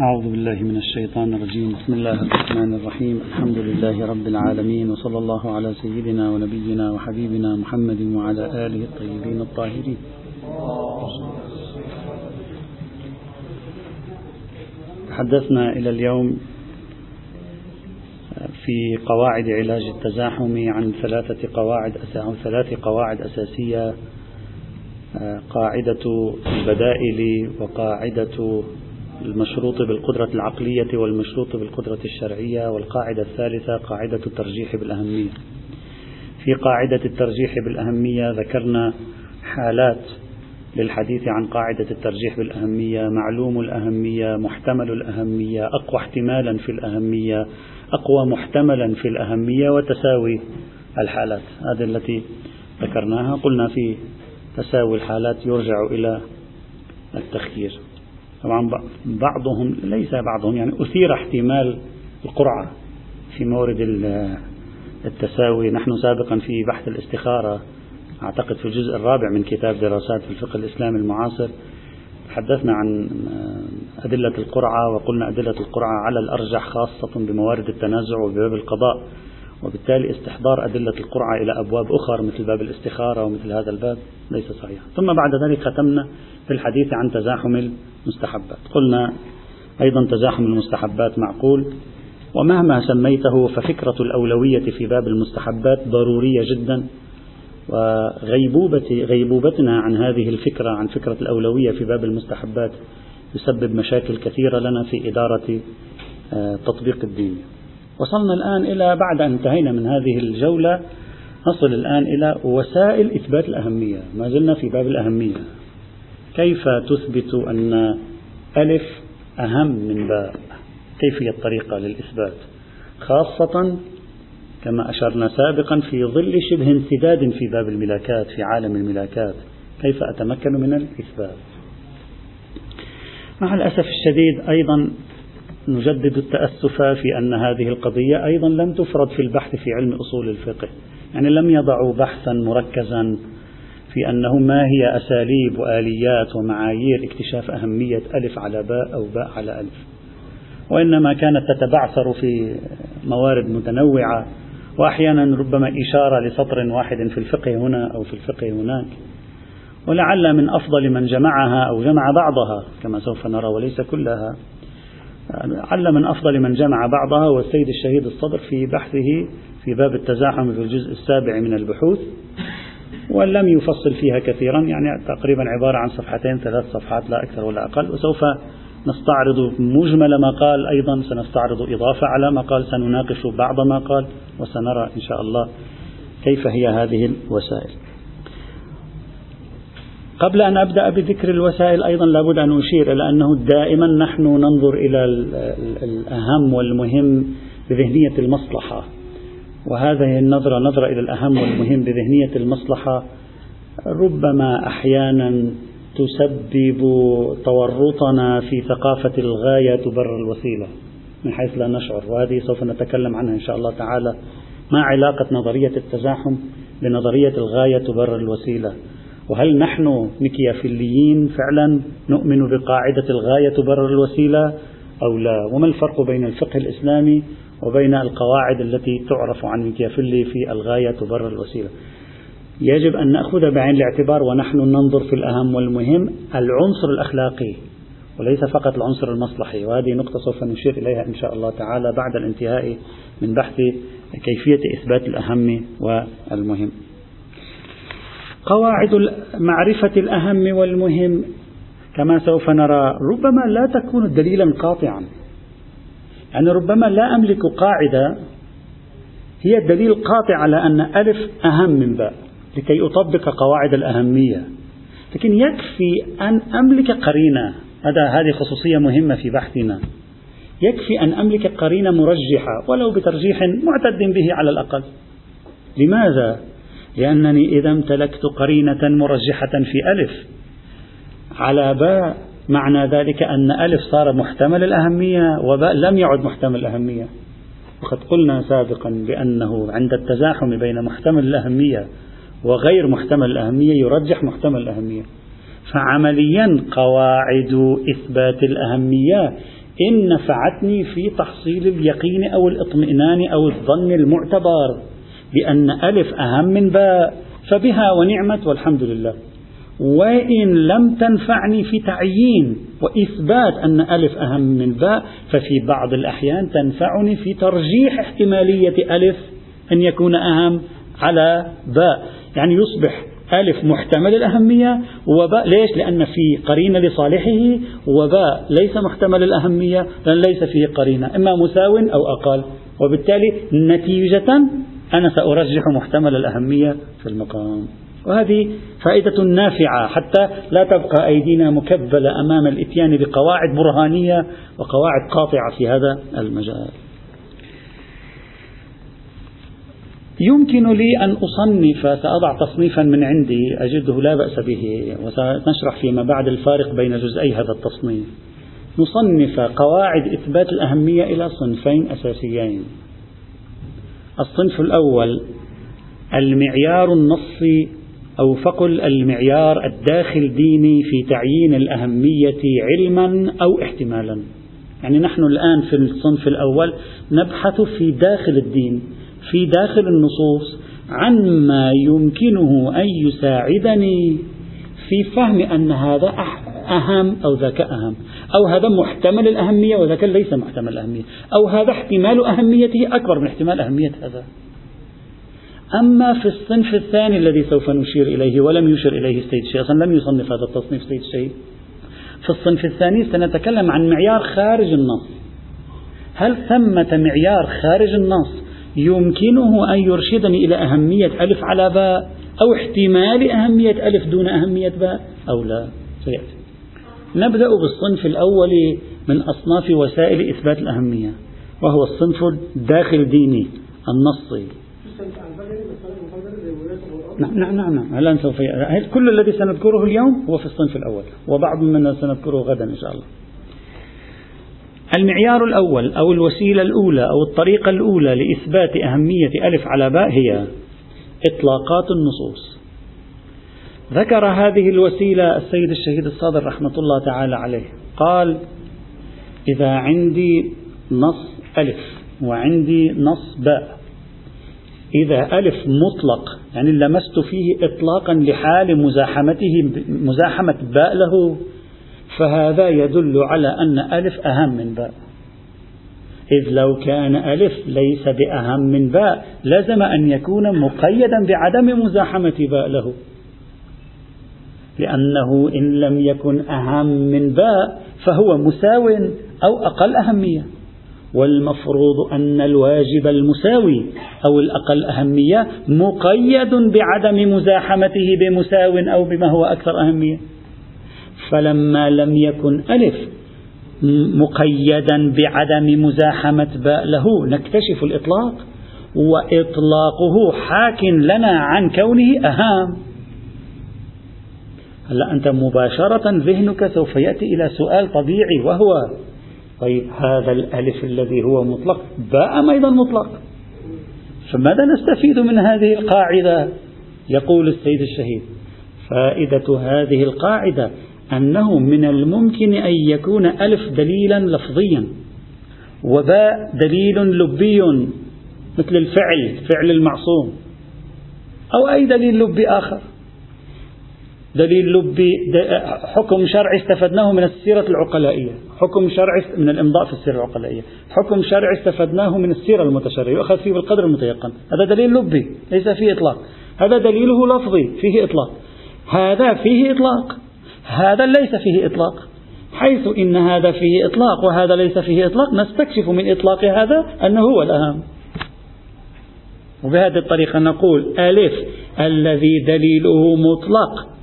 أعوذ بالله من الشيطان الرجيم. بسم الله الرحمن الرحيم. الحمد لله رب العالمين وصلى الله على سيدنا ونبينا وحبيبنا محمد وعلى آله الطيبين الطاهرين. تحدثنا إلى اليوم في قواعد علاج التزاحم عن ثلاثة قواعد أو ثلاث قواعد أساسية قاعدة البدائل وقاعدة المشروط بالقدرة العقلية والمشروط بالقدرة الشرعية والقاعدة الثالثة قاعدة الترجيح بالأهمية. في قاعدة الترجيح بالأهمية ذكرنا حالات للحديث عن قاعدة الترجيح بالأهمية، معلوم الأهمية، محتمل الأهمية، أقوى احتمالا في الأهمية، أقوى محتملا في الأهمية وتساوي الحالات، هذه التي ذكرناها، قلنا في تساوي الحالات يرجع إلى التخيير. طبعا بعضهم ليس بعضهم يعني أثير احتمال القرعة في مورد التساوي. نحن سابقا في بحث الاستخارة أعتقد في الجزء الرابع من كتاب دراسات في الفقه الإسلامي المعاصر تحدثنا عن أدلة القرعة وقلنا أدلة القرعة على الأرجح خاصة بموارد التنازع وبباب القضاء. وبالتالي استحضار أدلة القرعة إلى أبواب أخرى مثل باب الاستخارة ومثل هذا الباب ليس صحيحا. ثم بعد ذلك ختمنا في الحديث عن تزاحم المستحبات. قلنا أيضا تزاحم المستحبات معقول ومهما سميته ففكرة الأولوية في باب المستحبات ضرورية جدا وغيبوبة غيبوبتنا عن هذه الفكرة عن فكرة الأولوية في باب المستحبات يسبب مشاكل كثيرة لنا في إدارة تطبيق الدين. وصلنا الآن إلى بعد أن انتهينا من هذه الجولة نصل الآن إلى وسائل إثبات الأهمية. ما زلنا في باب الأهمية. كيف تثبت أن ألف أهم من باء؟ كيف هي الطريقة للإثبات؟ خاصة كما أشرنا سابقا في ظل شبه انسداد في باب الملاكات في عالم الملاكات. كيف أتمكن من الإثبات؟ مع الأسف الشديد أيضا نجدد التأسف في أن هذه القضية أيضا لم تفرض في البحث في علم أصول الفقه. يعني لم يضعوا بحثا مركزا في أنه ما هي أساليب وآليات ومعايير اكتشاف أهمية ألف على باء أو باء على ألف. وإنما كانت تتبعثر في موارد متنوعة وأحيانا ربما إشارة لسطر واحد في الفقه هنا أو في الفقه هناك. ولعل من أفضل من جمعها أو جمع بعضها كما سوف نرى وليس كلها. لعل من أفضل من جمع بعضها هو السيد الشهيد الصدر في بحثه في باب التزاحم في الجزء السابع من البحوث ولم يفصل فيها كثيرا يعني تقريبا عبارة عن صفحتين ثلاث صفحات لا أكثر ولا أقل وسوف نستعرض مجمل ما قال أيضا سنستعرض إضافة على ما قال سنناقش بعض ما قال وسنرى إن شاء الله كيف هي هذه الوسائل. قبل أن أبدأ بذكر الوسائل أيضا لابد أن أشير إلى أنه دائما نحن ننظر إلى الأهم والمهم بذهنية المصلحة. وهذه النظرة نظرة إلى الأهم والمهم بذهنية المصلحة. ربما أحيانا تسبب تورطنا في ثقافة الغاية تبرر الوسيلة من حيث لا نشعر. وهذه سوف نتكلم عنها إن شاء الله تعالى ما علاقة نظرية التزاحم بنظرية الغاية تبرر الوسيلة. وهل نحن مكيافيليين فعلا نؤمن بقاعدة الغاية تبرر الوسيلة أو لا؟ وما الفرق بين الفقه الإسلامي وبين القواعد التي تعرف عن ميكيافيلي في الغاية تبرر الوسيلة؟ يجب أن نأخذ بعين الاعتبار ونحن ننظر في الأهم والمهم العنصر الأخلاقي وليس فقط العنصر المصلحي. وهذه نقطة سوف نشير إليها إن شاء الله تعالى بعد الانتهاء من بحث كيفية إثبات الأهم والمهم. قواعد معرفة الأهم والمهم كما سوف نرى. ربما لا تكون دليلا قاطعا. يعني ربما لا أملك قاعدة هي الدليل القاطع على أن ألف أهم من باء لكي أطبق قواعد الأهمية. لكن يكفي أن أملك قرينة. هذا هذه خصوصية مهمة في بحثنا. يكفي أن أملك قرينة مرجحة ولو بترجيح معتد به على الأقل. لماذا؟ لأنني إذا امتلكت قرينة مرجحة في ألف. على باء معنى ذلك أن ألف صار محتمل الأهمية وباء لم يعد محتمل الأهمية. وقد قلنا سابقا بأنه عند التزاحم بين محتمل الأهمية وغير محتمل الأهمية يرجح محتمل الأهمية. فعمليا قواعد إثبات الأهمية إن نفعتني في تحصيل اليقين أو الإطمئنان أو الظن المعتبر. بأن ألف أهم من باء فبها ونعمت والحمد لله. وإن لم تنفعني في تعيين وإثبات أن ألف أهم من باء ففي بعض الأحيان تنفعني في ترجيح احتمالية ألف أن يكون أهم على باء. يعني يصبح ألف محتمل الأهمية وباء ليش؟ لأن في قرينة لصالحه وباء ليس محتمل الأهمية لأن ليس فيه قرينة إما مساو أو أقل. وبالتالي نتيجة أنا سأرجح محتمل الأهمية في المقام. وهذه فائدة نافعة حتى لا تبقى أيدينا مكبلة أمام الإتيان بقواعد برهانية وقواعد قاطعة في هذا المجال. يمكن لي أن أصنف سأضع تصنيفا من عندي أجده لا بأس به وسنشرح فيما بعد الفارق بين جزئي هذا التصنيف. نصنف قواعد إثبات الأهمية إلى صنفين أساسيين. الصنف الأول المعيار النصي أو فقل المعيار الداخل ديني في تعيين الأهمية علما أو احتمالا. يعني نحن الآن في الصنف الأول نبحث في داخل الدين في داخل النصوص عن ما يمكنه أن يساعدني في فهم أن هذا أهم أو ذاك أهم. أو هذا محتمل الأهمية وذاك ليس محتمل الأهمية. أو هذا احتمال أهميته أكبر من احتمال أهمية هذا. أما في الصنف الثاني الذي سوف نشير إليه ولم يشر إليه سيد شيء أصلا لم يصنف هذا التصنيف سيد شيء في الصنف الثاني سنتكلم عن معيار خارج النص. هل ثمة معيار خارج النص يمكنه أن يرشدني إلى أهمية ألف على باء أو احتمال أهمية ألف دون أهمية باء أو لا؟ سيأتي. نبدأ بالصنف الأول من أصناف وسائل إثبات الأهمية وهو الصنف الداخل ديني النصي نعم نعم نعم, نعم. الآن سوف كل الذي سنذكره اليوم هو في الصنف الأول؟ وبعض مما سنذكره غدا إن شاء الله. المعيار الأول أو الوسيلة الأولى أو الطريقة الأولى لإثبات أهمية ألف على باء هي إطلاقات النصوص. ذكر هذه الوسيلة السيد الشهيد الصادر رحمة الله تعالى عليه. قال إذا عندي نص ألف وعندي نص باء إذا ألف مطلق يعني لمست فيه إطلاقا لحال مزاحمته مزاحمة باء له فهذا يدل على أن ألف أهم من باء. إذ لو كان ألف ليس بأهم من باء لزم أن يكون مقيدا بعدم مزاحمة باء له. لأنه إن لم يكن أهم من باء فهو مساو أو أقل أهمية. والمفروض أن الواجب المساوي أو الأقل أهمية مقيد بعدم مزاحمته بمساو أو بما هو أكثر أهمية. فلما لم يكن ألف مقيدا بعدم مزاحمة باء له نكتشف الإطلاق. وإطلاقه حاك لنا عن كونه أهام. هلا أنت مباشرة ذهنك سوف يأتي إلى سؤال طبيعي وهو طيب هذا الألف الذي هو مطلق باء أيضا مطلق. فماذا نستفيد من هذه القاعدة؟ يقول السيد الشهيد. فائدة هذه القاعدة أنه من الممكن أن يكون ألف دليلا لفظيا وباء دليل لبي مثل الفعل فعل المعصوم أو أي دليل لبي آخر. دليل لبي حكم شرعي استفدناه من السيرة العقلائية. حكم شرعي من الإمضاء في السيرة العقلائية. حكم شرعي استفدناه من السيرة المتشرعة. يؤخذ فيه بالقدر المتيقن. هذا دليل لبي ليس فيه إطلاق. هذا دليله لفظي فيه إطلاق. هذا فيه إطلاق. هذا ليس فيه إطلاق. حيث إن هذا فيه إطلاق وهذا ليس فيه إطلاق نستكشف من إطلاق هذا أنه هو الأهم. وبهذه الطريقة نقول ألف الذي دليله مطلق.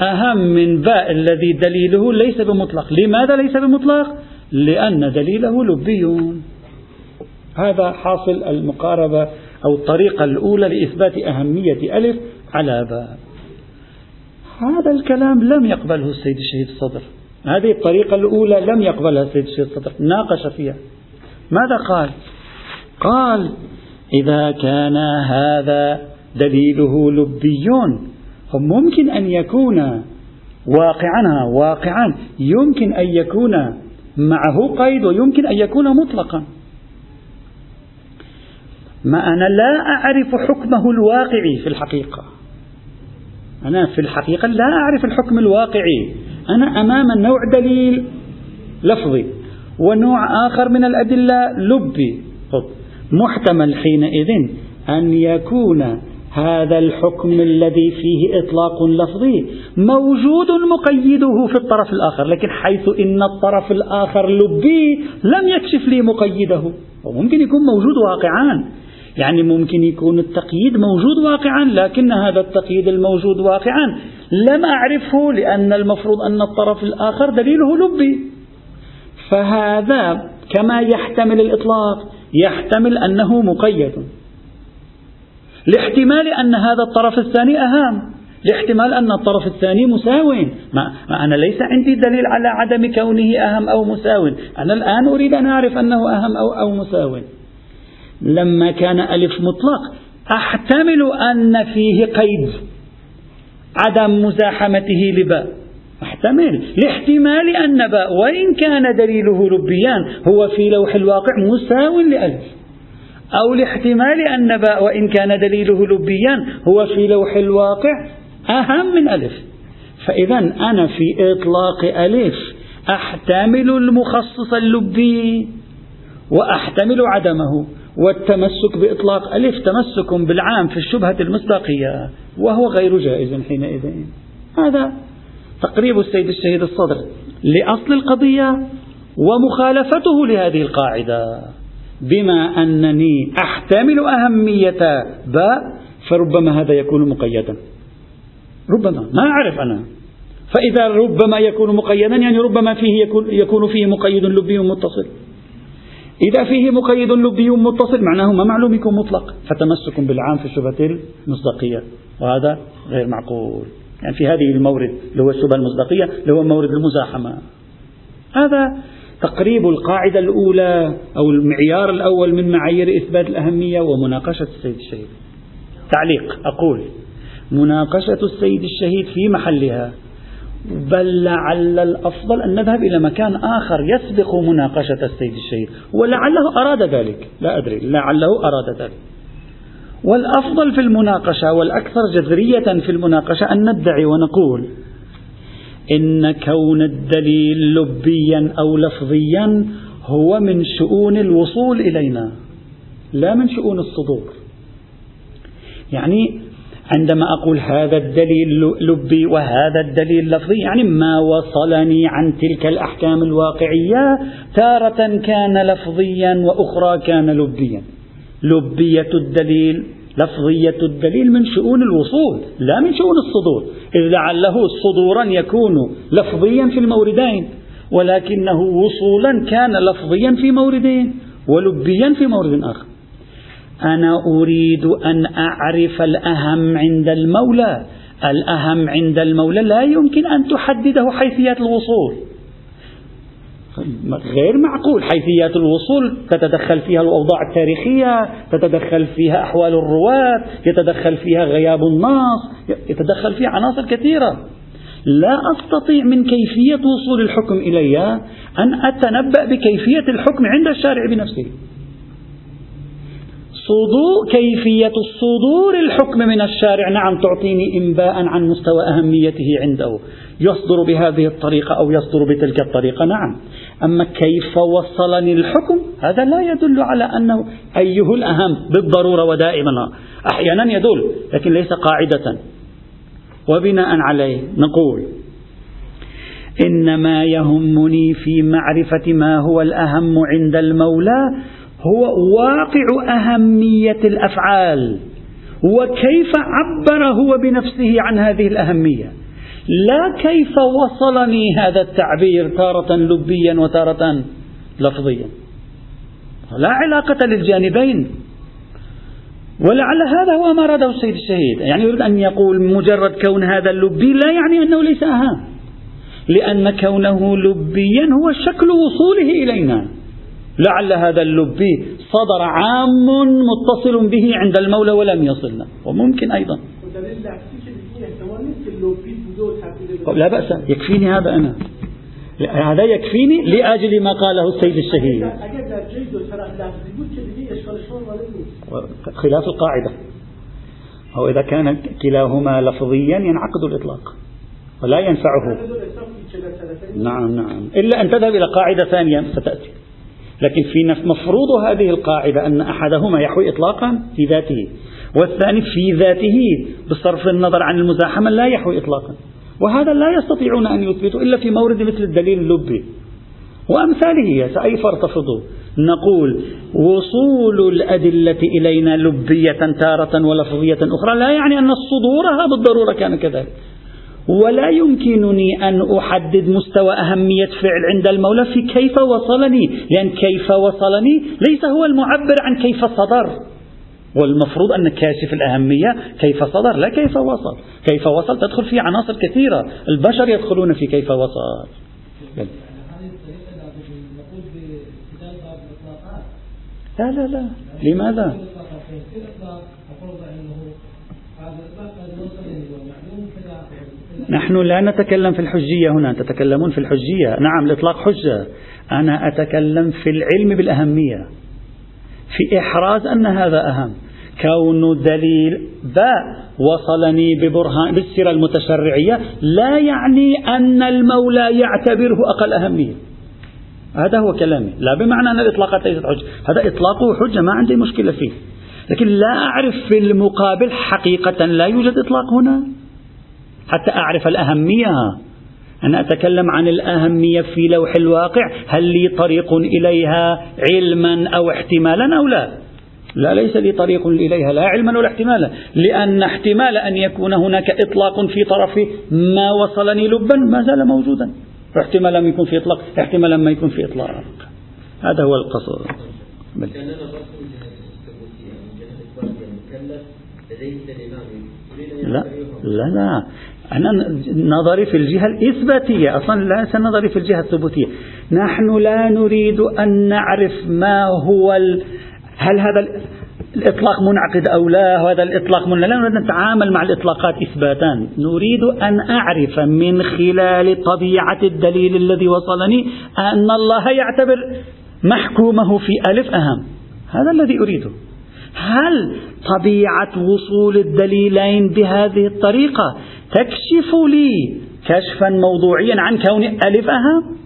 أهم من باء الذي دليله ليس بمطلق. لماذا ليس بمطلق؟ لأن دليله لبي. هذا حاصل المقاربة أو الطريقة الأولى لإثبات أهمية ألف على باء. هذا الكلام لم يقبله السيد الشهيد الصدر. هذه الطريقة الأولى لم يقبلها السيد الشهيد الصدر. ناقش فيها. ماذا قال؟ قال إذا كان هذا دليله لبي. ممكن أن يكون واقعا واقعا. يمكن أن يكون معه قيد ويمكن أن يكون مطلقا. ما أنا لا أعرف حكمه الواقعي في الحقيقة. أنا في الحقيقة لا أعرف الحكم الواقعي. أنا أمام نوع دليل لفظي ونوع آخر من الأدلة لبي. محتمل حينئذ أن يكون هذا الحكم الذي فيه إطلاق لفظي موجود مقيده في الطرف الآخر لكن حيث إن الطرف الآخر لبي لم يكشف لي مقيده وممكن يكون موجود واقعا. يعني ممكن يكون التقييد موجود واقعا لكن هذا التقييد الموجود واقعا. لم أعرفه لأن المفروض أن الطرف الآخر دليله لبي. فهذا كما يحتمل الإطلاق يحتمل أنه مقيد. لاحتمال أن هذا الطرف الثاني أهم لاحتمال أن الطرف الثاني مساو. ما, ما أنا ليس عندي دليل على عدم كونه أهم أو مساو. أنا الآن أريد أن أعرف أنه أهم أو, أو مساو. لما كان ألف مطلق أحتمل أن فيه قيد. عدم مزاحمته لباء. أحتمل. لاحتمال أن باء. وإن كان دليله لبيان هو في لوح الواقع مساو لألف. أو لاحتمال أن باء وإن كان دليله لبيا هو في لوح الواقع أهم من ألف. فإذا أنا في إطلاق ألف أحتمل المخصص اللبي وأحتمل عدمه والتمسك بإطلاق ألف تمسك بالعام في الشبهة المصداقية وهو غير جائز حينئذ. هذا تقريب السيد الشهيد الصدر لأصل القضية ومخالفته لهذه القاعدة. بما أنني أحتمل أهمية باء فربما هذا يكون مقيدا. ربما ما أعرف أنا. فإذا ربما يكون مقيدا يعني ربما فيه يكون, يكون فيه مقيد لبي متصل. إذا فيه مقيد لبي متصل معناه ما معلوم يكون مطلق. فتمسك بالعام في الشبهة المصداقية. وهذا غير معقول. يعني في هذه المورد اللي هو الشبهة المصداقية اللي هو مورد المزاحمة. هذا تقريب القاعدة الأولى أو المعيار الأول من معايير إثبات الأهمية ومناقشة السيد الشهيد. تعليق. أقول مناقشة السيد الشهيد في محلها بل لعل الأفضل أن نذهب إلى مكان آخر يسبق مناقشة السيد الشهيد ولعله أراد ذلك. لا أدري. لعله أراد ذلك. والأفضل في المناقشة والأكثر جذرية في المناقشة أن ندعي ونقول إن كون الدليل لبيا أو لفظيا هو من شؤون الوصول إلينا لا من شؤون الصدور. يعني عندما أقول هذا الدليل لبي وهذا الدليل لفظي يعني ما وصلني عن تلك الأحكام الواقعية تارة كان لفظيا وأخرى كان لبيا. لبية الدليل لفظية الدليل من شؤون الوصول لا من شؤون الصدور. إذ لعله صدورا يكون لفظيا في الموردين ولكنه وصولا كان لفظيا في موردين ولبيا في مورد آخر. أنا أريد أن أعرف الأهم عند المولى. الأهم عند المولى لا يمكن أن تحدده حيثيات الوصول. غير معقول. حيثيات الوصول تتدخل فيها الأوضاع التاريخية تتدخل فيها أحوال الرواة يتدخل فيها غياب النص يتدخل فيها عناصر كثيرة. لا أستطيع من كيفية وصول الحكم إلي أن أتنبأ بكيفية الحكم عند الشارع بنفسه. صدور كيفية الصدور الحكم من الشارع. نعم تعطيني إنباء عن مستوى أهميته عنده. يصدر بهذه الطريقة أو يصدر بتلك الطريقة؟ نعم. أما كيف وصلني الحكم؟ هذا لا يدل على أنه أيه الأهم بالضرورة ودائما. أحيانا يدل لكن ليس قاعدة. وبناء عليه نقول إنما يهمني في معرفة ما هو الأهم عند المولى هو واقع أهمية الأفعال وكيف عبر هو بنفسه عن هذه الأهمية. لا كيف وصلني هذا التعبير تارة لبيا وتارة لفظيا؟ لا علاقة للجانبين. ولعل هذا هو ما أراده السيد الشهيد. يعني يريد أن يقول مجرد كون هذا اللبي لا يعني أنه ليس أهم لأن كونه لبيا هو شكل وصوله إلينا. لعل هذا اللبي صدر عام متصل به عند المولى ولم يصلنا. وممكن أيضا. لا بأس. يكفيني هذا أنا. هذا يكفيني لأجل ما قاله السيد الشهيد. خلاف القاعدة. أو إذا كان كلاهما لفظيا ينعقد الإطلاق. ولا ينفعه. نعم نعم. إلا أن تذهب إلى قاعدة ثانية ستأتي. لكن في مفروض هذه القاعدة أن أحدهما يحوي إطلاقا في ذاته. والثاني في ذاته بصرف النظر عن المزاحمة لا يحوي إطلاقا. وهذا لا يستطيعون أن يثبتوا إلا في مورد مثل الدليل اللبي. وأمثاله سأيفر تفرضوا نقول وصول الأدلة إلينا لبية تارة ولفظية أخرى لا يعني أن صدورها بالضرورة كان كذلك. ولا يمكنني أن أحدد مستوى أهمية فعل عند المولى في كيف وصلني لأن كيف وصلني ليس هو المعبر عن كيف صدر. والمفروض أن كاشف الأهمية كيف صدر لا كيف وصل. كيف وصل تدخل في عناصر كثيرة. البشر يدخلون في كيف وصل. لا لا لا. لماذا؟ نحن لا نتكلم في الحجية هنا. تتكلمون في الحجية. نعم الإطلاق حجة. أنا أتكلم في العلم بالأهمية. في إحراز أن هذا أهم. كون دليل باء وصلني ببرهان بالسيرة المتشرعية لا يعني أن المولى يعتبره أقل أهمية. هذا هو كلامي. لا بمعنى أن الإطلاقات ليست حجة. هذا إطلاقه حجة ما عندي مشكلة فيه. لكن لا أعرف في المقابل حقيقة لا يوجد إطلاق هنا. حتى أعرف الأهمية. أنا أتكلم عن الأهمية في لوح الواقع هل لي طريق إليها علما أو احتمالا أو لا؟ لا ليس لي طريق إليها لا علما ولا احتمالا لأن احتمال أن يكون هناك إطلاق في طرف ما وصلني لبا ما زال موجودا. احتمال أن يكون في إطلاق احتمال ما يكون في إطلاق. هذا هو القصد. لا لا لا. أنا نظري في الجهة الإثباتية أصلا ليس نظري في الجهة الثبوتية. نحن لا نريد أن نعرف ما هو ال... هل هذا الإطلاق منعقد أو لا هذا الإطلاق من لا نريد أن نتعامل مع الإطلاقات إثباتا. نريد أن أعرف من خلال طبيعة الدليل الذي وصلني أن الله يعتبر محكومه في ألف أهم. هذا الذي أريده. هل طبيعة وصول الدليلين بهذه الطريقة تكشف لي كشفا موضوعيا عن كون ألف أهم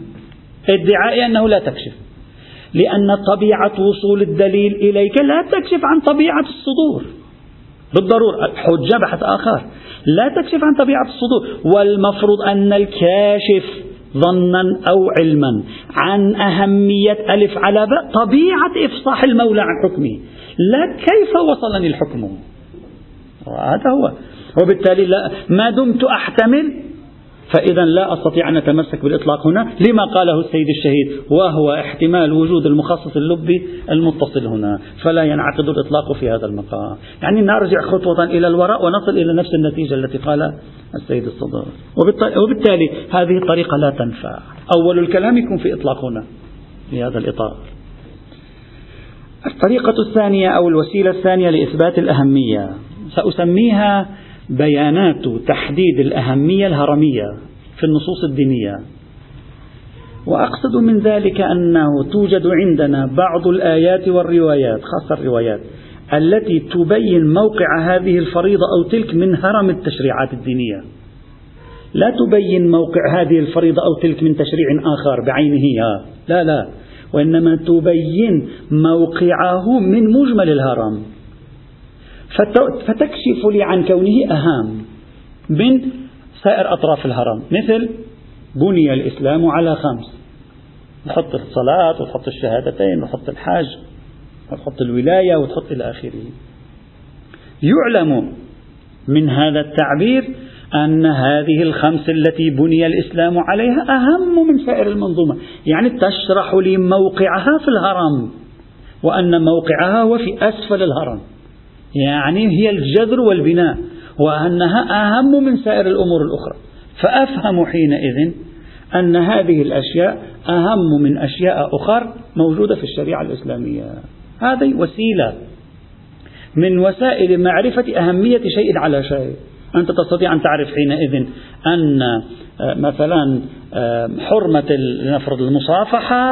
ادعائي أنه لا تكشف. لأن طبيعة وصول الدليل إليك لا تكشف عن طبيعة الصدور. بالضرورة حجة بحث آخر. لا تكشف عن طبيعة الصدور. والمفروض أن الكاشف ظنا أو علما عن أهمية ألف على باء طبيعة إفصاح المولى عن حكمه. لا كيف وصلني الحكم؟ هذا هو. وبالتالي لا ما دمت أحتمل فإذا لا أستطيع أن أتمسك بالإطلاق هنا لما قاله السيد الشهيد وهو احتمال وجود المخصص اللبي المتصل هنا فلا ينعقد الإطلاق في هذا المقام. يعني نرجع خطوة إلى الوراء ونصل إلى نفس النتيجة التي قال السيد الصدر. وبالتالي هذه الطريقة لا تنفع. أول الكلام يكون في إطلاق هنا في هذا الإطار. الطريقة الثانية أو الوسيلة الثانية لإثبات الأهمية سأسميها بيانات تحديد الأهمية الهرمية في النصوص الدينية. وأقصد من ذلك أنه توجد عندنا بعض الآيات والروايات خاصة الروايات التي تبين موقع هذه الفريضة أو تلك من هرم التشريعات الدينية. لا تبين موقع هذه الفريضة أو تلك من تشريع آخر بعينه لا لا. وإنما تبين موقعه من مجمل الهرم. فتكشف لي عن كونه أهم من سائر أطراف الهرم مثل بني الإسلام على خمس. نحط الصلاة وتحط الشهادتين وتحط الحج وتحط الولاية وتحط إلى آخره. يعلم من هذا التعبير أن هذه الخمس التي بني الإسلام عليها أهم من سائر المنظومة. يعني تشرح لي موقعها في الهرم وأن موقعها هو في أسفل الهرم. يعني هي الجذر والبناء وأنها أهم من سائر الأمور الأخرى. فأفهم حينئذ أن هذه الأشياء أهم من أشياء أخرى موجودة في الشريعة الإسلامية. هذه وسيلة من وسائل معرفة أهمية شيء على شيء. أنت تستطيع أن تعرف حينئذ أن آه، مثلا آه، حرمة لنفرض المصافحة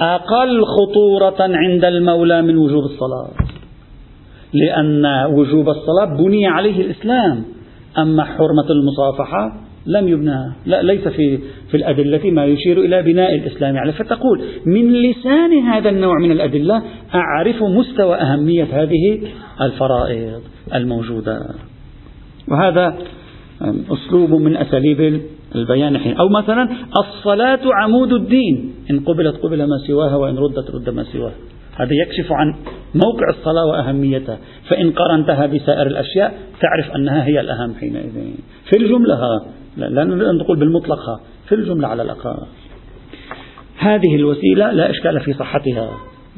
أقل خطورة عند المولى من وجوب الصلاة. لأن وجوب الصلاة بني عليه الإسلام. أما حرمة المصافحة لم يبنى لا ليس في في الأدلة ما يشير إلى بناء الإسلام عليه. فتقول من لسان هذا النوع من الأدلة أعرف مستوى أهمية هذه الفرائض الموجودة. وهذا أسلوب من أساليب البيان حين. أو مثلا الصلاة عمود الدين. إن قبلت قبل ما سواها وإن ردت رد ما سواها. هذا يكشف عن موقع الصلاة وأهميتها. فإن قارنتها بسائر الأشياء تعرف أنها هي الأهم حينئذ. في الجملة لا نقول بالمطلق في الجملة على الأقل. هذه الوسيلة لا إشكال في صحتها.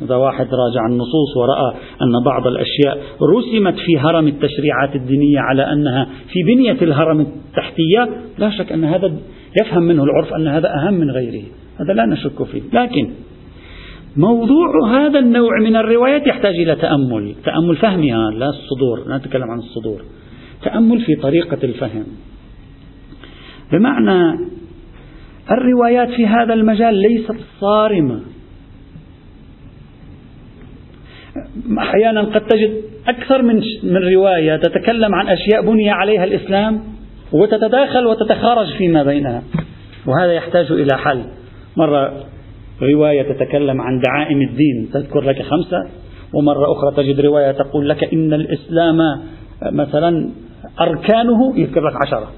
إذا واحد راجع النصوص ورأى أن بعض الأشياء رسمت في هرم التشريعات الدينية على أنها في بنية الهرم التحتية لا شك أن هذا يفهم منه العرف أن هذا أهم من غيره. هذا لا نشك فيه. لكن موضوع هذا النوع من الروايات يحتاج إلى تأمل. تأمل فهمها لا الصدور لا نتكلم عن الصدور. تأمل في طريقة الفهم. بمعنى الروايات في هذا المجال ليست صارمة. أحيانا قد تجد أكثر من من رواية تتكلم عن أشياء بني عليها الإسلام وتتداخل وتتخارج فيما بينها. وهذا يحتاج إلى حل. مرة رواية تتكلم عن دعائم الدين. تذكر لك خمسة. ومرة أخرى تجد رواية تقول لك إن الإسلام مثلا أركانه يذكر لك عشرة.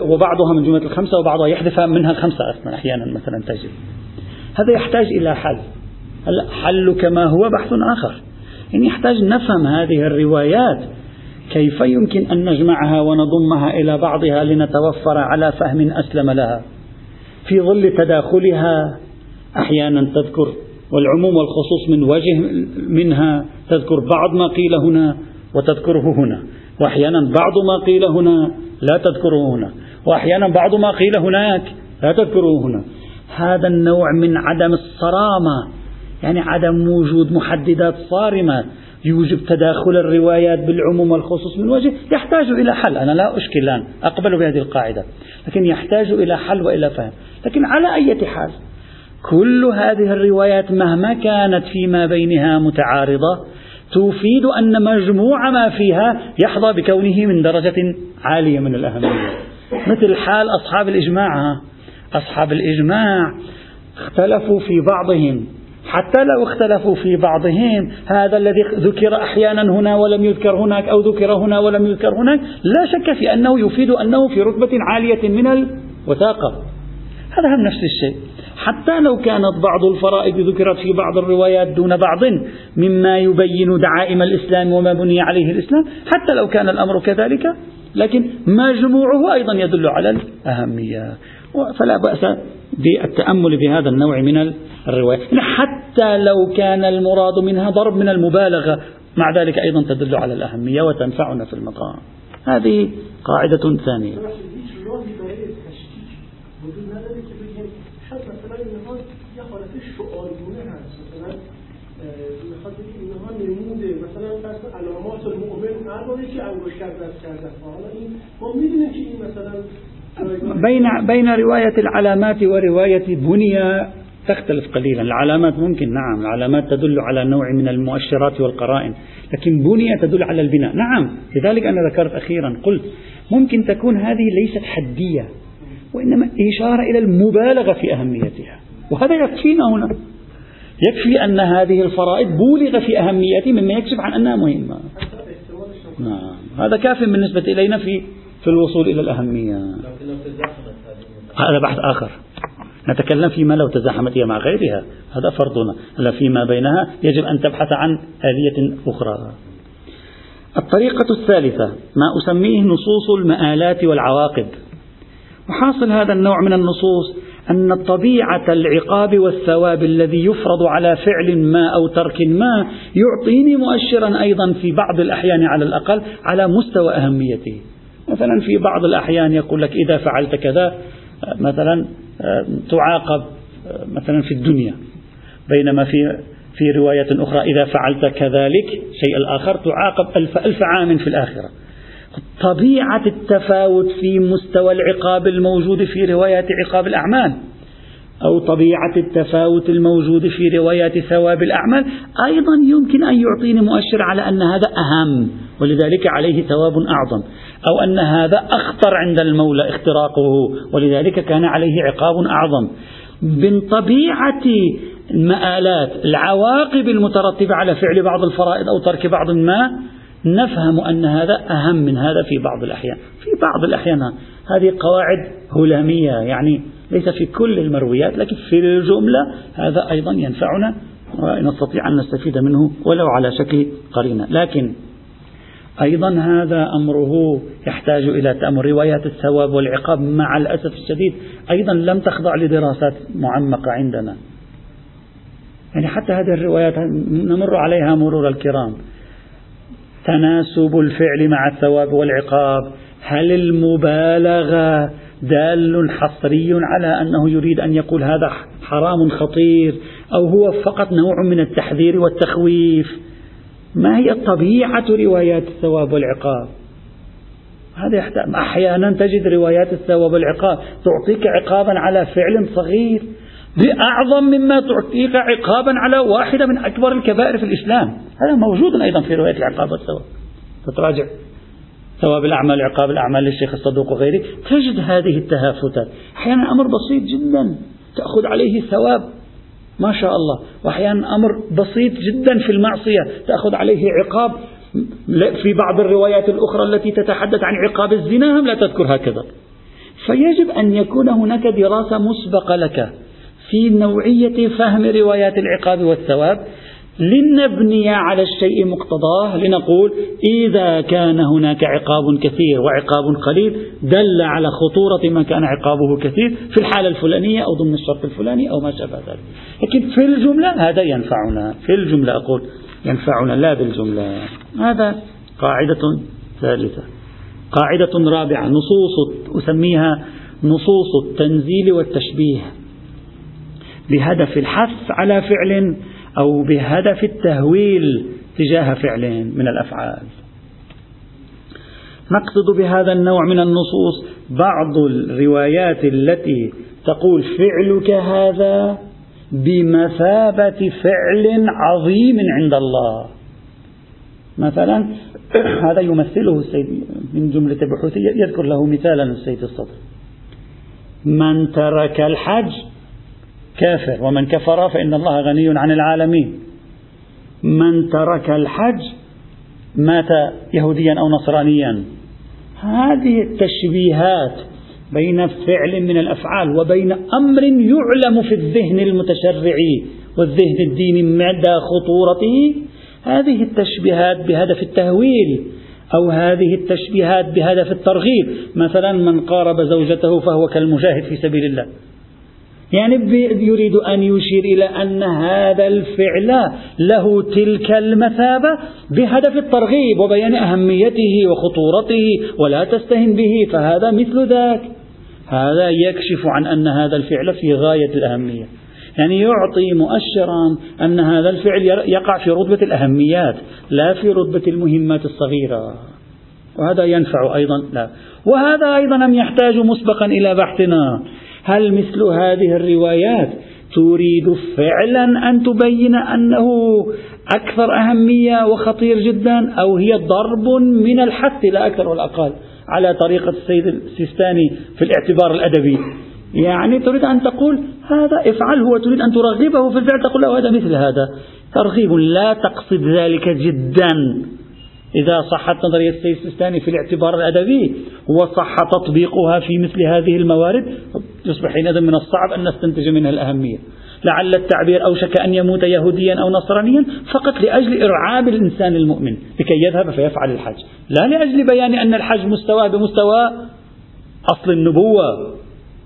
وبعضها من جملة الخمسة وبعضها يحذف منها الخمسة أصلا أحيانا مثلا تجد. هذا يحتاج إلى حل. هلا حل كما هو بحث آخر. يعني يحتاج نفهم هذه الروايات كيف يمكن أن نجمعها ونضمها إلى بعضها لنتوفر على فهم أسلم لها؟ في ظل تداخلها أحيانا تذكر والعموم والخصوص من وجه منها تذكر بعض ما قيل هنا وتذكره هنا. وأحيانا بعض ما قيل هنا لا تذكره هنا. وأحيانا بعض ما قيل هناك لا تذكره هنا. هذا النوع من عدم الصرامة يعني عدم وجود محددات صارمة. يوجب تداخل الروايات بالعموم والخصوص من وجه يحتاج إلى حل. أنا لا أشكل الآن أقبل بهذه القاعدة. لكن يحتاج إلى حل وإلى فهم. لكن على أي حال كل هذه الروايات مهما كانت فيما بينها متعارضة تفيد أن مجموع ما فيها يحظى بكونه من درجة عالية من الأهمية. مثل حال أصحاب الإجماع. أصحاب الإجماع اختلفوا في بعضهم. حتى لو اختلفوا في بعضهم هذا الذي ذكر أحيانا هنا ولم يذكر هناك أو ذكر هنا ولم يذكر هناك لا شك في أنه يفيد أنه في رتبة عالية من الوثاقة. هذا هم نفس الشيء. حتى لو كانت بعض الفرائض ذكرت في بعض الروايات دون بعض مما يبين دعائم الإسلام وما بني عليه الإسلام حتى لو كان الأمر كذلك لكن مجموعه أيضا يدل على الأهمية. فلا بأس بالتأمل بهذا النوع من الرواية حتى لو كان المراد منها ضرب من المبالغة مع ذلك أيضا تدل على الأهمية وتنفعنا في المقام هذه قاعدة ثانية بين بين رواية العلامات ورواية بنية تختلف قليلا. العلامات ممكن نعم. العلامات تدل على نوع من المؤشرات والقرائن لكن بنية تدل على البناء. نعم. لذلك أنا ذكرت أخيرا قلت ممكن تكون هذه ليست حدية وإنما إشارة إلى المبالغة في أهميتها وهذا يكفينا هنا. يكفي أن هذه الفرائض بولغ في أهميتها مما يكشف عن أنها مهمة. نعم. هذا كاف بالنسبة إلينا في في الوصول إلى الأهمية. هذا بحث آخر. نتكلم فيما لو تزاحمت هي مع غيرها. هذا فرضنا. هلا فيما بينها يجب أن تبحث عن آلية أخرى. الطريقة الثالثة ما أسميه نصوص المآلات والعواقب. وحاصل هذا النوع من النصوص أن طبيعة العقاب والثواب الذي يفرض على فعل ما أو ترك ما يعطيني مؤشرا أيضا في بعض الأحيان على الأقل على مستوى أهميته. مثلا في بعض الأحيان يقول لك إذا فعلت كذا مثلا تعاقب مثلا في الدنيا. بينما في في رواية أخرى إذا فعلت كذلك شيء الآخر تعاقب ألف ألف عام في الآخرة. طبيعة التفاوت في مستوى العقاب الموجود في روايات عقاب الأعمال. أو طبيعة التفاوت الموجود في روايات ثواب الأعمال أيضا يمكن أن يعطيني مؤشر على أن هذا أهم ولذلك عليه ثواب أعظم. أو أن هذا أخطر عند المولى اختراقه ولذلك كان عليه عقاب أعظم. من طبيعة المآلات العواقب المترتبة على فعل بعض الفرائض أو ترك بعض ما نفهم أن هذا أهم من هذا في بعض الأحيان. في بعض الأحيان هذه قواعد هلامية يعني ليس في كل المرويات لكن في الجملة هذا أيضا ينفعنا ونستطيع أن نستفيد منه ولو على شكل قرينة. لكن أيضا هذا أمره يحتاج إلى تأمل. روايات الثواب والعقاب مع الأسف الشديد أيضا لم تخضع لدراسات معمقة عندنا. يعني حتى هذه الروايات نمر عليها مرور الكرام. تناسب الفعل مع الثواب والعقاب. هل المبالغة دال حصري على أنه يريد أن يقول هذا حرام خطير أو هو فقط نوع من التحذير والتخويف. ما هي طبيعة روايات الثواب والعقاب؟ هذا أحيانا تجد روايات الثواب والعقاب تعطيك عقابا على فعل صغير بأعظم مما تعطيك عقابا على واحدة من أكبر الكبائر في الإسلام. هذا موجود أيضا في رواية العقاب والثواب. تتراجع؟ ثواب الأعمال عقاب الأعمال للشيخ الصدوق وغيره. تجد هذه التهافتات. أحيانا أمر بسيط جدا. تأخذ عليه ثواب. ما شاء الله. وأحيانا أمر بسيط جدا في المعصية. تأخذ عليه عقاب. في بعض الروايات الأخرى التي تتحدث عن عقاب الزنا هم لا تذكر هكذا. فيجب أن يكون هناك دراسة مسبقة لك في نوعية فهم روايات العقاب والثواب. لنبني على الشيء مقتضاه لنقول إذا كان هناك عقاب كثير وعقاب قليل دل على خطورة ما كان عقابه كثير في الحالة الفلانية أو ضمن الشرط الفلاني أو ما شابه ذلك. لكن في الجملة هذا ينفعنا. في الجملة أقول ينفعنا لا بالجملة. هذا قاعدة ثالثة. قاعدة رابعة. نصوص أسميها نصوص التنزيل والتشبيه. بهدف الحث على فعل أو بهدف التهويل تجاه فعل من الأفعال. نقصد بهذا النوع من النصوص بعض الروايات التي تقول فعلك هذا بمثابة فعل عظيم عند الله. مثلا هذا يمثله السيد من جملة بحوثية يذكر له مثالا السيد الصدر من ترك الحج كافر ومن كفر فإن الله غني عن العالمين. من ترك الحج مات يهوديا أو نصرانيا. هذه التشبيهات بين فعل من الأفعال وبين أمر يعلم في الذهن المتشرعي والذهن الديني مدى خطورته هذه التشبيهات بهدف التهويل أو هذه التشبيهات بهدف الترغيب. مثلا من قارب زوجته فهو كالمجاهد في سبيل الله. يعني يريد أن يشير إلى أن هذا الفعل له تلك المثابة بهدف الترغيب وبيان أهميته وخطورته ولا تستهن به فهذا مثل ذاك. هذا يكشف عن أن هذا الفعل في غاية الأهمية. يعني يعطي مؤشرا أن هذا الفعل يقع في رتبة الأهميات لا في رتبة المهمات الصغيرة. وهذا ينفع أيضا لا. وهذا أيضا لم يحتاج مسبقا إلى بحثنا. هل مثل هذه الروايات تريد فعلا أن تبين أنه أكثر أهمية وخطير جدا أو هي ضرب من الحث لا أكثر ولا أقل على طريقة السيد السيستاني في الاعتبار الأدبي؟ يعني تريد أن تقول هذا افعله وتريد أن ترغبه في الفعل تقول له هذا مثل هذا. ترغيب لا تقصد ذلك جدا. إذا صحت نظرية السيستاني في الاعتبار الأدبي وصح تطبيقها في مثل هذه الموارد يصبح حينئذ من الصعب أن نستنتج منها الأهمية. لعل التعبير أوشك أن يموت يهوديا أو نصرانيا فقط لأجل إرعاب الإنسان المؤمن لكي يذهب فيفعل الحج لا لأجل بيان أن الحج مستوى بمستوى أصل النبوة.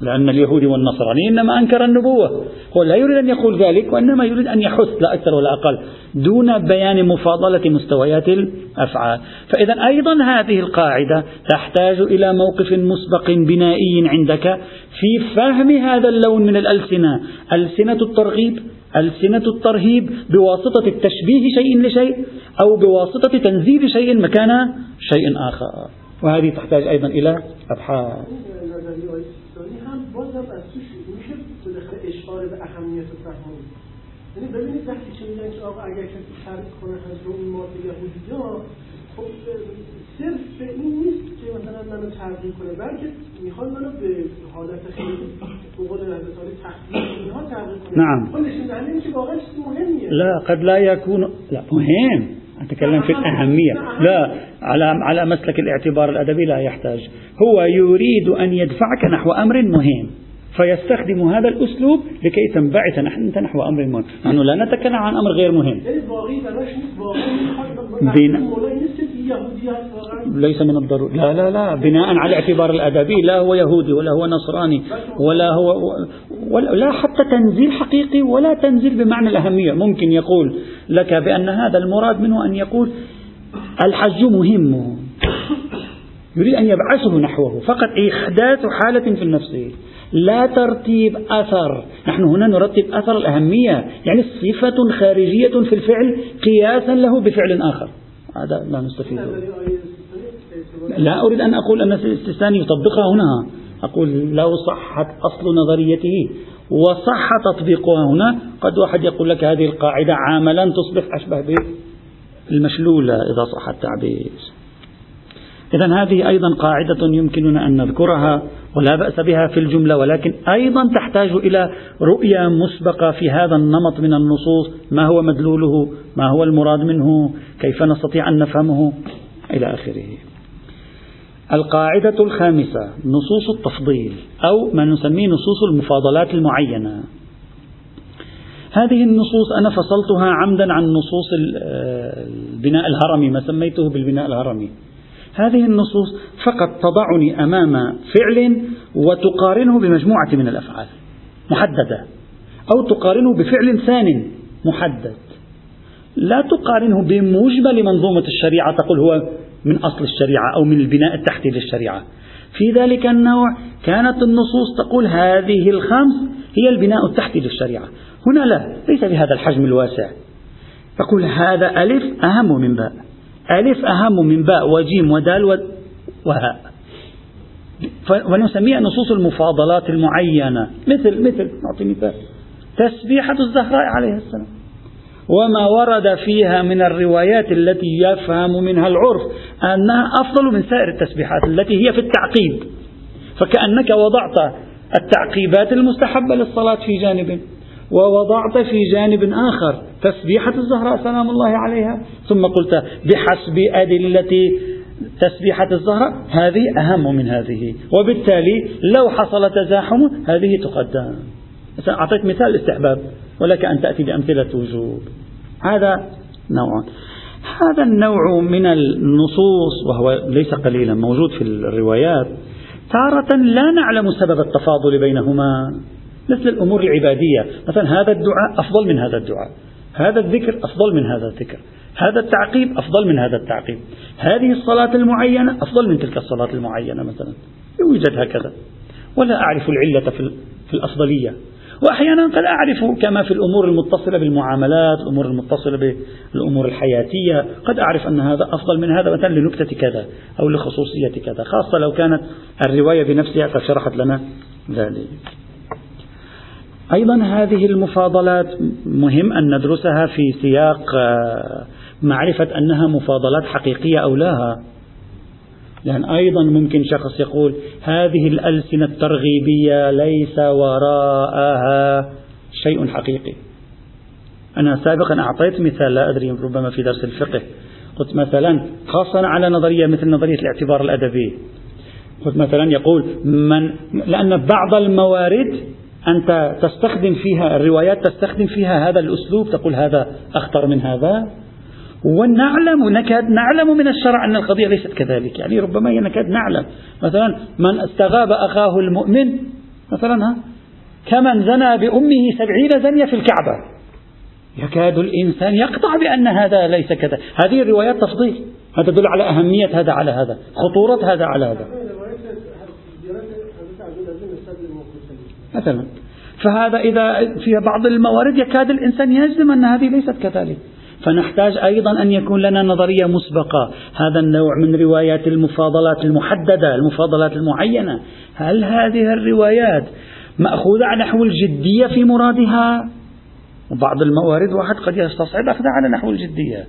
لأن اليهودي والنصراني إنما أنكر النبوة. هو لا يريد أن يقول ذلك وإنما يريد أن يحث لا أكثر ولا أقل دون بيان مفاضلة مستويات الأفعال. فإذا أيضا هذه القاعدة تحتاج إلى موقف مسبق بنائي عندك في فهم هذا اللون من الألسنة. ألسنة الترغيب ألسنة الترهيب بواسطة التشبيه شيء لشيء أو بواسطة تنزيل شيء مكان شيء آخر. وهذه تحتاج أيضا إلى أبحاث. یعنی ببینید وقتی که میگن که آقا اگر کسی خرج کنه از رو این ماده یهودی خب صرف به این نیست که مثلا منو تغییر کنه بلکه میخواد منو به حالت خیلی به قول حضرت علی اینها تغییر کنه. نعم. نشون دهنده که واقعا چیز مهمیه. لا قد لا يكون لا مهم. أتكلم في الأهمية لا على على مسلك الاعتبار الأدبي لا يحتاج. هو يريد أن يدفعك نحو أمر مهم. فيستخدم هذا الأسلوب لكي تنبعث. نحن نحو أمر مهم نحن لا نتكلم عن أمر غير مهم. ليس من الضروري. لا لا لا. بناء على الاعتبار الأدبي لا هو يهودي ولا هو نصراني ولا هو ولا لا حتى تنزيل حقيقي ولا تنزيل بمعنى الأهمية. ممكن يقول لك بأن هذا المراد منه أن يقول الحج مهم. يريد أن يبعثه نحوه. فقط إحداث حالة في النفس. لا ترتيب أثر. نحن هنا نرتب أثر الأهمية. يعني صفة خارجية في الفعل قياسا له بفعل آخر. هذا لا نستفيد. لا أريد أن أقول أن السيستاني يطبقها هنا. أقول لو صحت أصل نظريته وصح تطبيقها هنا قد واحد يقول لك هذه القاعدة عاملا تصبح أشبه بالمشلولة إذا صح التعبير. إذا هذه أيضا قاعدة يمكننا أن نذكرها ولا بأس بها في الجملة ولكن أيضا تحتاج إلى رؤية مسبقة في هذا النمط من النصوص ما هو مدلوله ما هو المراد منه كيف نستطيع أن نفهمه إلى آخره. القاعدة الخامسة نصوص التفضيل أو ما نسميه نصوص المفاضلات المعينة. هذه النصوص أنا فصلتها عمدا عن نصوص البناء الهرمي ما سميته بالبناء الهرمي. هذه النصوص فقط تضعني أمام فعل وتقارنه بمجموعة من الأفعال محددة أو تقارنه بفعل ثان محدد. لا تقارنه بمجمل منظومة الشريعة تقول هو من أصل الشريعة أو من البناء التحتي للشريعة. في ذلك النوع كانت النصوص تقول هذه الخمس هي البناء التحتي للشريعة. هنا لا ليس بهذا الحجم الواسع. تقول هذا ألف أهم من باء. ألف أهم من باء وجيم ودال وهاء. ونسميها نصوص المفاضلات المعينة. مثل مثل نعطي مثال. تسبيحة الزهراء عليه السلام. وما ورد فيها من الروايات التي يفهم منها العرف أنها أفضل من سائر التسبيحات التي هي في التعقيب. فكأنك وضعت التعقيبات المستحبة للصلاة في جانب ووضعت في جانب آخر. تسبيحة الزهراء سلام الله عليها. ثم قلت بحسب أدلة تسبيحة الزهراء هذه أهم من هذه. وبالتالي لو حصل تزاحم هذه تقدم. أعطيت مثال استحباب ولك أن تأتي بأمثلة وجوب. هذا نوع. هذا النوع من النصوص وهو ليس قليلا موجود في الروايات تارة لا نعلم سبب التفاضل بينهما. مثل الأمور العبادية. مثلا هذا الدعاء أفضل من هذا الدعاء. هذا الذكر أفضل من هذا الذكر. هذا التعقيب أفضل من هذا التعقيب. هذه الصلاة المعينة أفضل من تلك الصلاة المعينة مثلا. يوجد هكذا. ولا أعرف العلة في الأفضلية. وأحيانا قد أعرف كما في الأمور المتصلة بالمعاملات الأمور المتصلة بالأمور الحياتية. قد أعرف أن هذا أفضل من هذا مثلا لنكتة كذا أو لخصوصية كذا. خاصة لو كانت الرواية بنفسها قد شرحت لنا ذلك. أيضا هذه المفاضلات مهم أن ندرسها في سياق آه، معرفة أنها مفاضلات حقيقية أو لا لأن أيضا ممكن شخص يقول هذه الألسنة الترغيبية ليس وراءها شيء حقيقي. أنا سابقا أعطيت مثال لا أدري ربما في درس الفقه. قلت مثلا خاصة على نظرية مثل نظرية الاعتبار الأدبي. قلت مثلا يقول من لأن بعض الموارد أنت تستخدم فيها الروايات تستخدم فيها هذا الأسلوب تقول هذا أخطر من هذا. ونعلم نكاد نعلم من الشرع أن القضية ليست كذلك. يعني ربما نكاد نعلم. مثلا من استغاب أخاه المؤمن مثلا ها كمن زنى بأمه سبعين زنية في الكعبة. يكاد الإنسان يقطع بأن هذا ليس كذا. هذه الروايات تفضيل. هذا تدل على أهمية هذا على هذا. خطورة هذا على هذا. مثلا. فهذا إذا في بعض الموارد يكاد الإنسان يجزم أن هذه ليست كذلك. فنحتاج أيضا أن يكون لنا نظرية مسبقة. هذا النوع من روايات المفاضلات المحددة المفاضلات المعينة. هل هذه الروايات مأخوذة على نحو الجدية في مرادها؟ وبعض الموارد واحد قد يستصعب أخذها على نحو الجدية.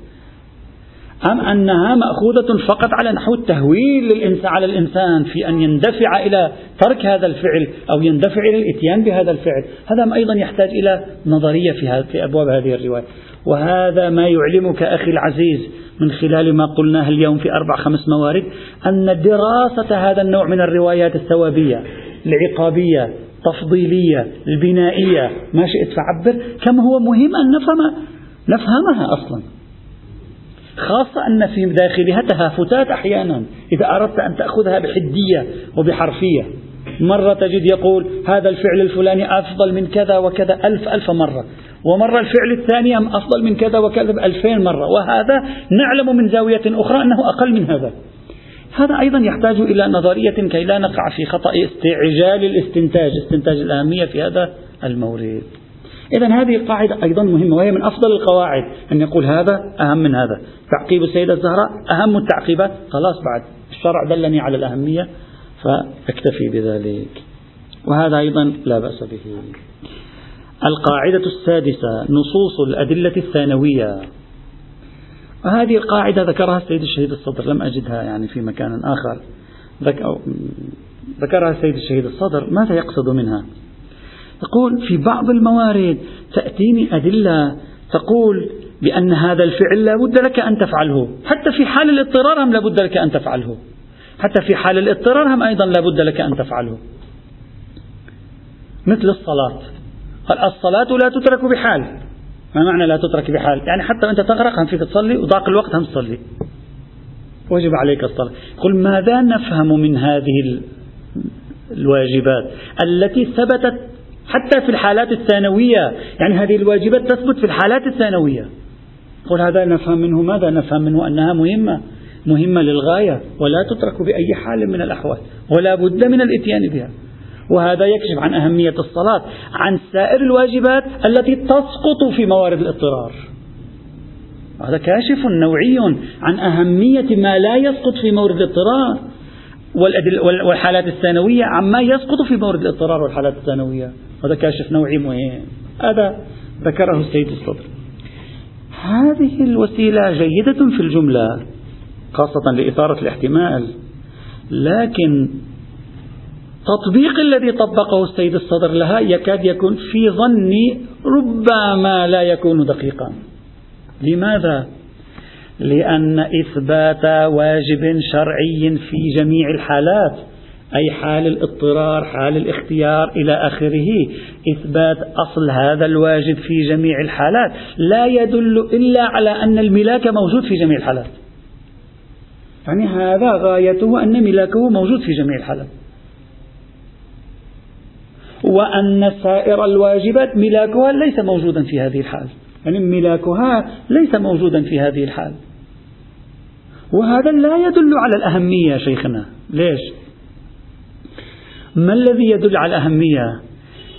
أم أنها مأخوذة فقط على نحو التهويل للإنسان على الإنسان في أن يندفع إلى ترك هذا الفعل أو يندفع إلى الإتيان بهذا الفعل. هذا أيضا يحتاج إلى نظرية في, في أبواب هذه الرواية. وهذا ما يعلمك أخي العزيز من خلال ما قلناه اليوم في أربع خمس موارد أن دراسة هذا النوع من الروايات الثوابية العقابية تفضيلية البنائية ما شئت فعبر كم هو مهم أن نفهم نفهمها أصلا. خاصة أن في داخلها تهافتات أحيانا إذا أردت أن تأخذها بحدية وبحرفية. مرة تجد يقول هذا الفعل الفلاني أفضل من كذا وكذا ألف ألف مرة. ومرة الفعل الثاني أفضل من كذا وكذا بألفين مرة. وهذا نعلم من زاوية أخرى أنه أقل من هذا. هذا أيضا يحتاج إلى نظرية كي لا نقع في خطأ استعجال الاستنتاج استنتاج الأهمية في هذا المورد. إذا هذه القاعدة أيضا مهمة وهي من أفضل القواعد أن يقول هذا أهم من هذا. تعقيب السيدة الزهراء أهم التعقيبات. خلاص بعد الشرع دلني على الأهمية فأكتفي بذلك. وهذا أيضا لا بأس به. القاعدة السادسة نصوص الأدلة الثانوية. وهذه القاعدة ذكرها السيد الشهيد الصدر لم أجدها يعني في مكان آخر. ذكرها السيد الشهيد الصدر. ماذا يقصد منها؟ تقول في بعض الموارد تأتيني أدلة تقول بأن هذا الفعل لا بد لك أن تفعله. حتى في حال الاضطرار هم لا بد لك أن تفعله. حتى في حال الاضطرار هم أيضا لا بد لك أن تفعله. مثل الصلاة. قال الصلاة لا تترك بحال. ما معنى لا تترك بحال؟ يعني حتى وأنت تغرق هم فيك تصلي وضاق الوقت هم تصلي. وجب عليك الصلاة. قل ماذا نفهم من هذه الواجبات التي ثبتت حتى في الحالات الثانوية. يعني هذه الواجبات تثبت في الحالات الثانوية. قل هذا نفهم منه ماذا؟ نفهم منه أنها مهمة. مهمة للغاية ولا تترك بأي حال من الأحوال ولا بد من الإتيان بها. وهذا يكشف عن أهمية الصلاة عن سائر الواجبات التي تسقط في موارد الاضطرار. هذا كاشف نوعي عن أهمية ما لا يسقط في مورد الاضطرار والحالات الثانوية عما يسقط في مورد الاضطرار والحالات الثانوية. هذا كاشف نوعي مهم. هذا ذكره السيد الصدر. هذه الوسيلة جيدة في الجملة خاصة لإثارة الاحتمال. لكن تطبيق الذي طبقه السيد الصدر لها يكاد يكون في ظني ربما لا يكون دقيقا. لماذا؟ لأن إثبات واجب شرعي في جميع الحالات. أي حال الاضطرار حال الاختيار إلى آخره. إثبات أصل هذا الواجب في جميع الحالات. لا يدل إلا على أن الملاك موجود في جميع الحالات. يعني هذا غايته أن ملاكه موجود في جميع الحالات. وأن سائر الواجبات ملاكها ليس موجودا في هذه الحال. يعني ملاكها ليس موجودا في هذه الحال. وهذا لا يدل على الأهمية شيخنا. ليش؟ ما الذي يدل على الأهمية؟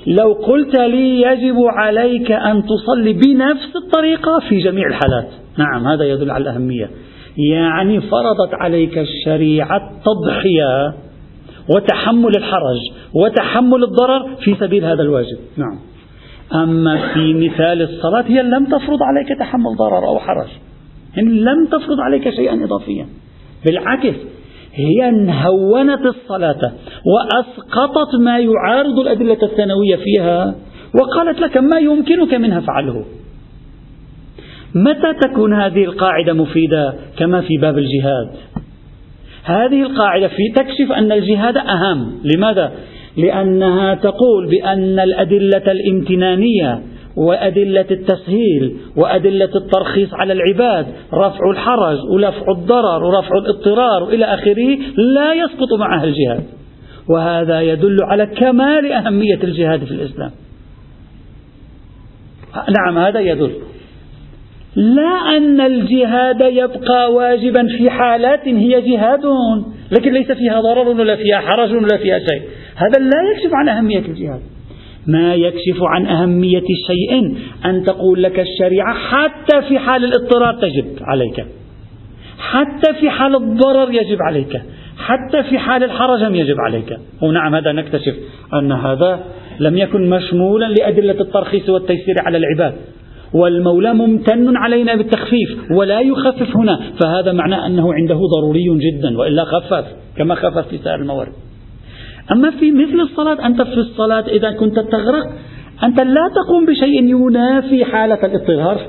لو قلت لي يجب عليك أن تصلي بنفس الطريقة في جميع الحالات. نعم هذا يدل على الأهمية. يعني فرضت عليك الشريعة التضحية وتحمل الحرج وتحمل الضرر في سبيل هذا الواجب. نعم. أما في مثال الصلاة هي لم تفرض عليك تحمل ضرر أو حرج. يعني لم تفرض عليك شيئا إضافيا. بالعكس هي هونت الصلاة وأسقطت ما يعارض الأدلة الثانوية فيها وقالت لك ما يمكنك منها فعله. متى تكون هذه القاعدة مفيدة كما في باب الجهاد؟ هذه القاعدة في تكشف أن الجهاد أهم. لماذا؟ لأنها تقول بأن الأدلة الامتنانية وأدلة التسهيل وأدلة الترخيص على العباد رفع الحرج ورفع الضرر ورفع الاضطرار إلى آخره لا يسقط معها الجهاد. وهذا يدل على كمال أهمية الجهاد في الإسلام. نعم هذا يدل. لا أن الجهاد يبقى واجبا في حالات هي جهاد لكن ليس فيها ضرر ولا فيها حرج ولا فيها شيء. هذا لا يكشف عن أهمية الجهاد. ما يكشف عن أهمية شيء أن تقول لك الشريعة حتى في حال الاضطرار تجب عليك. حتى في حال الضرر يجب عليك. حتى في حال الحرج يجب عليك. ونعم هذا نكتشف أن هذا لم يكن مشمولا لأدلة الترخيص والتيسير على العباد. والمولى ممتن علينا بالتخفيف ولا يخفف هنا. فهذا معناه أنه عنده ضروري جدا وإلا خفف كما خفف في سائر الموارد. أما في مثل الصلاة أنت في الصلاة إذا كنت تغرق أنت لا تقوم بشيء ينافي حالة الاضطرار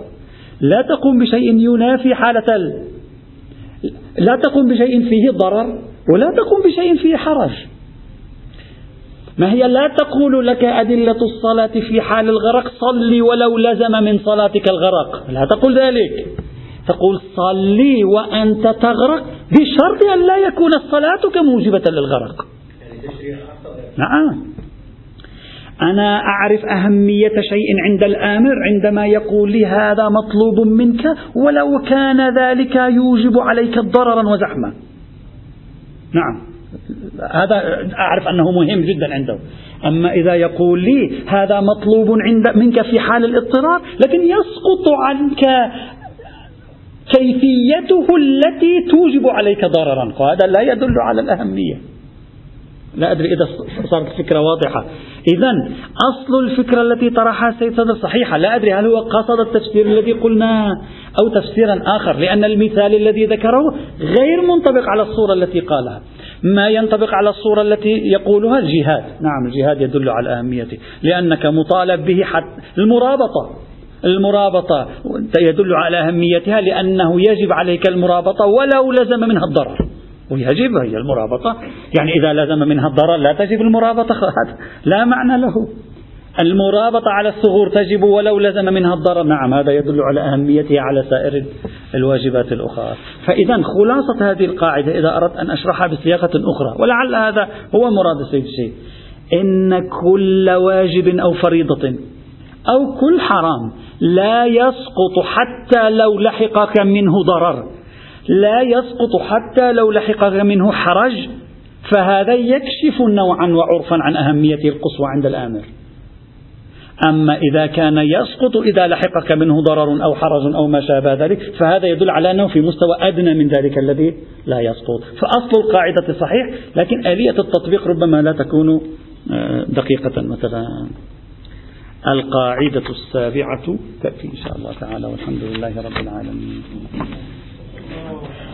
لا تقوم بشيء ينافي حالة ال... لا تقوم بشيء فيه ضرر ولا تقوم بشيء فيه حرج. ما هي لا تقول لك أدلة الصلاة في حال الغرق صلي ولو لزم من صلاتك الغرق. لا تقول ذلك. تقول صلي وأنت تغرق بشرط أن لا يكون صلاتك موجبة للغرق. نعم. أنا أعرف أهمية شيء عند الآمر عندما يقول لي هذا مطلوب منك ولو كان ذلك يوجب عليك ضررا وزحمة. نعم. هذا أعرف أنه مهم جدا عنده. أما إذا يقول لي هذا مطلوب عند منك في حال الاضطرار لكن يسقط عنك كيفيته التي توجب عليك ضررا وهذا لا يدل على الأهمية. لا أدري إذا صارت الفكرة واضحة. إذا أصل الفكرة التي طرحها السيد صدر صحيحة. لا أدري هل هو قصد التفسير الذي قلناه أو تفسيرا آخر لأن المثال الذي ذكره غير منطبق على الصورة التي قالها. ما ينطبق على الصورة التي يقولها الجهاد. نعم الجهاد يدل على أهميته. لأنك مطالب به حتى المرابطة. المرابطة يدل على أهميتها لأنه يجب عليك المرابطة ولو لزم منها الضرر. ويجب هي المرابطة. يعني إذا لزم منها الضرر لا تجب المرابطة لا معنى له. المرابطة على الثغور تجب ولو لزم منها الضرر. نعم هذا يدل على أهميتها على سائر الواجبات الأخرى. فإذا خلاصة هذه القاعدة إذا أردت أن أشرحها بصياغة أخرى ولعل هذا هو مراد السيد الشيخ. إن كل واجب أو فريضة أو كل حرام لا يسقط حتى لو لحقك منه ضرر. لا يسقط حتى لو لحقك منه حرج فهذا يكشف نوعا وعرفا عن أهميته القصوى عند الآمر. أما إذا كان يسقط إذا لحقك منه ضرر أو حرج أو ما شابه ذلك فهذا يدل على أنه في مستوى أدنى من ذلك الذي لا يسقط. فأصل القاعدة صحيح لكن آلية التطبيق ربما لا تكون آه، دقيقة مثلا. القاعدة السابعة تأتي إن شاء الله تعالى والحمد لله رب العالمين. Oh.